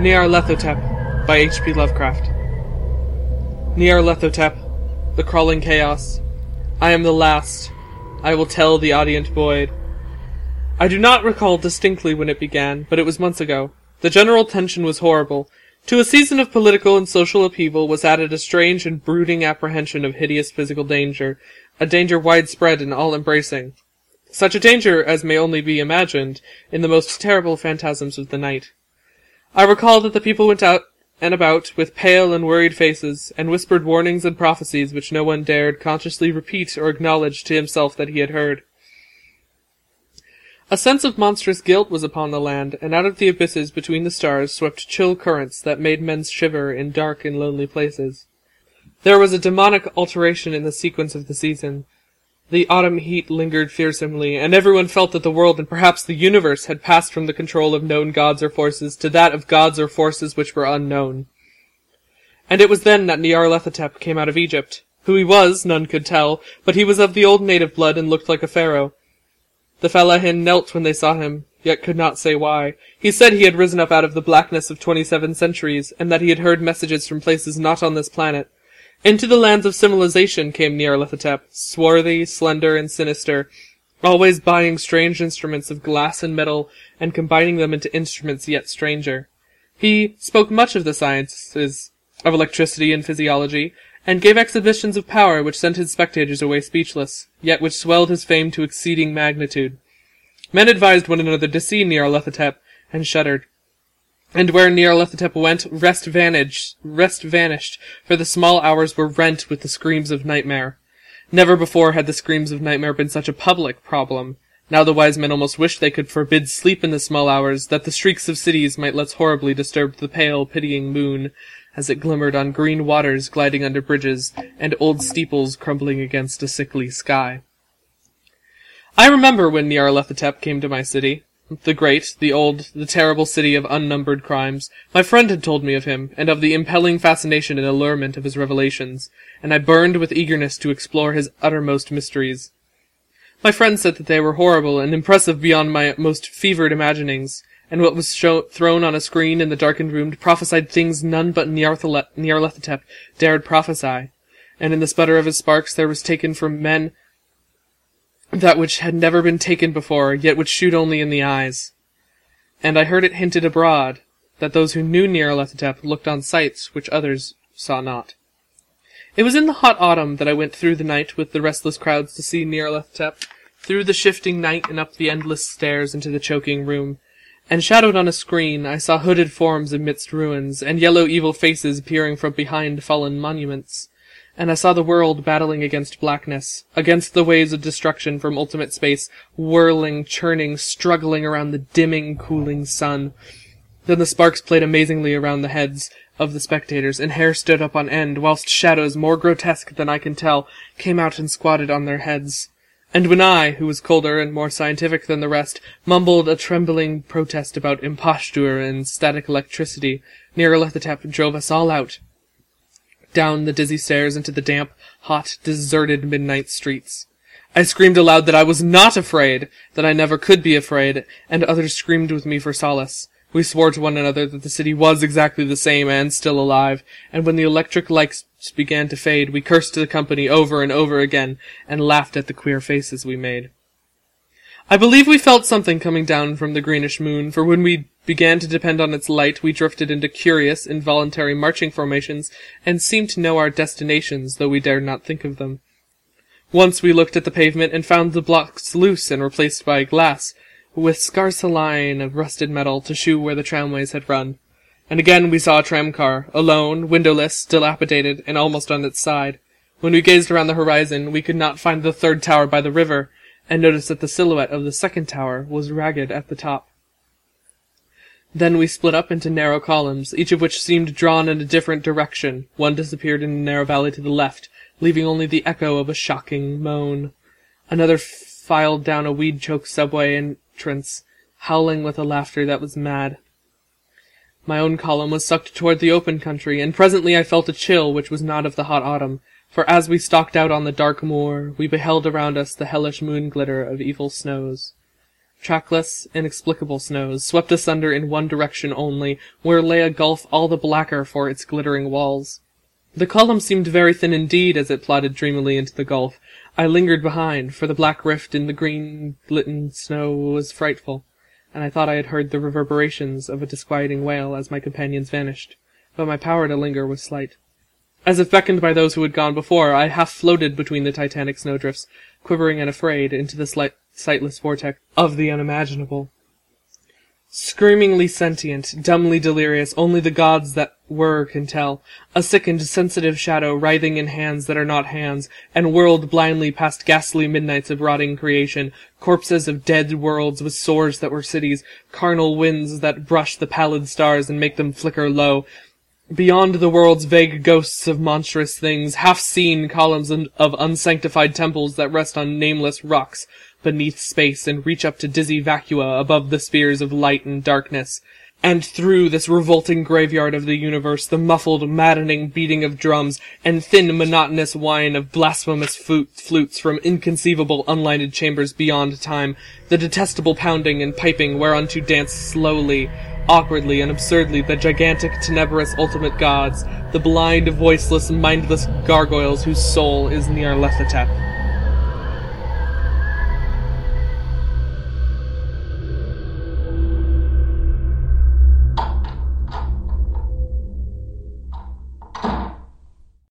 Nyarlathotep by H.P. Lovecraft. Nyarlathotep, the crawling chaos. I am the last. I will tell the audient void. I do not recall distinctly when it began, but it was months ago. The general tension was horrible. To a season of political and social upheaval was added a strange and brooding apprehension of hideous physical danger, a danger widespread and all-embracing. Such a danger as may only be imagined in the most terrible phantasms of the night. I recall that the people went out and about with pale and worried faces, and whispered warnings and prophecies which no one dared consciously repeat or acknowledge to himself that he had heard. A sense of monstrous guilt was upon the land, and out of the abysses between the stars swept chill currents that made men shiver in dark and lonely places. There was a demonic alteration in the sequence of the season. The autumn heat lingered fearsomely, and everyone felt that the world and perhaps the universe had passed from the control of known gods or forces to that of gods or forces which were unknown. And it was then that Nyarlathotep came out of Egypt. Who he was, none could tell, but he was of the old native blood and looked like a pharaoh. The fellahin knelt when they saw him, yet could not say why. He said he had risen up out of the blackness of twenty-seven centuries, and that he had heard messages from places not on this planet, into the lands of civilization came Nyarlathotep, swarthy, slender, and sinister, always buying strange instruments of glass and metal and combining them into instruments yet stranger. He spoke much of the sciences, of electricity and physiology, and gave exhibitions of power which sent his spectators away speechless, yet which swelled his fame to exceeding magnitude. Men advised one another to see Nyarlathotep, and shuddered. And where Nyarlathotep went, rest vanished, rest vanished, for the small hours were rent with the screams of nightmare. Never before had the screams of nightmare been such a public problem. Now the wise men almost wished they could forbid sleep in the small hours, that the shrieks of cities might less horribly disturb the pale, pitying moon, as it glimmered on green waters gliding under bridges, and old steeples crumbling against a sickly sky. I remember when Nyarlathotep came to my city. The great, the old, the terrible city of unnumbered crimes. My friend had told me of him, and of the impelling fascination and allurement of his revelations, and I burned with eagerness to explore his uttermost mysteries. My friend said that they were horrible and impressive beyond my most fevered imaginings, and what was show- thrown on a screen in the darkened room prophesied things none but Nyarlathotep dared prophesy, and in the sputter of his sparks there was taken from men that which had never been taken before, yet would shoot only in the eyes. And I heard it hinted abroad that those who knew Nyarlathotep looked on sights which others saw not. It was in the hot autumn that I went through the night with the restless crowds to see Nyarlathotep, through the shifting night and up the endless stairs into the choking room. And shadowed on a screen, I saw hooded forms amidst ruins, and yellow evil faces peering from behind fallen monuments and I saw the world battling against blackness, against the waves of destruction from ultimate space, whirling, churning, struggling around the dimming, cooling sun. Then the sparks played amazingly around the heads of the spectators, and hair stood up on end, whilst shadows, more grotesque than I can tell, came out and squatted on their heads. And when I, who was colder and more scientific than the rest, mumbled a trembling protest about imposture and static electricity, Nyarlathotep drove us all out, down the dizzy stairs into the damp, hot, deserted midnight streets. I screamed aloud that I was not afraid, that I never could be afraid, and others screamed with me for solace. We swore to one another that the city was exactly the same and still alive, and when the electric lights began to fade, we cursed the company over and over again, and laughed at the queer faces we made. I believe we felt something coming down from the greenish moon, for when we began to depend on its light, we drifted into curious, involuntary marching formations, and seemed to know our destinations, though we dared not think of them. Once we looked at the pavement and found the blocks loose and replaced by glass, with scarce a line of rusted metal to shew where the tramways had run. And again we saw a tramcar, alone, windowless, dilapidated, and almost on its side. When we gazed around the horizon, we could not find the third tower by the river, and noticed that the silhouette of the second tower was ragged at the top. Then we split up into narrow columns, each of which seemed drawn in a different direction. One disappeared in a narrow valley to the left, leaving only the echo of a shocking moan. Another filed down a weed-choked subway entrance, howling with a laughter that was mad. My own column was sucked toward the open country, and presently I felt a chill which was not of the hot autumn, for as we stalked out on the dark moor, we beheld around us the hellish moon glitter of evil snows. Trackless, inexplicable snows, swept asunder in one direction only, where lay a gulf all the blacker for its glittering walls. The column seemed very thin indeed as it plodded dreamily into the gulf. I lingered behind, for the black rift in the green glitten snow was frightful, and I thought I had heard the reverberations of a disquieting wail as my companions vanished, but my power to linger was slight. As if beckoned by those who had gone before, I half floated between the titanic snowdrifts, quivering and afraid, into the sightless vortex of the unimaginable. Screamingly sentient, dumbly delirious, only the gods that were can tell. A sickened, sensitive shadow writhing in hands that are not hands, and whirled blindly past ghastly midnights of rotting creation, corpses of dead worlds with sores that were cities, carnal winds that brush the pallid stars and make them flicker low. Beyond the world's vague ghosts of monstrous things, half-seen columns of unsanctified temples that rest on nameless rocks, beneath space and reach up to dizzy vacua above the spheres of light and darkness. And through this revolting graveyard of the universe, the muffled, maddening beating of drums, and thin, monotonous whine of blasphemous flutes from inconceivable, unlighted chambers beyond time, the detestable pounding and piping whereunto dance slowly, awkwardly, and absurdly the gigantic, tenebrous ultimate gods, the blind, voiceless, mindless gargoyles whose soul is Nyarlathotep.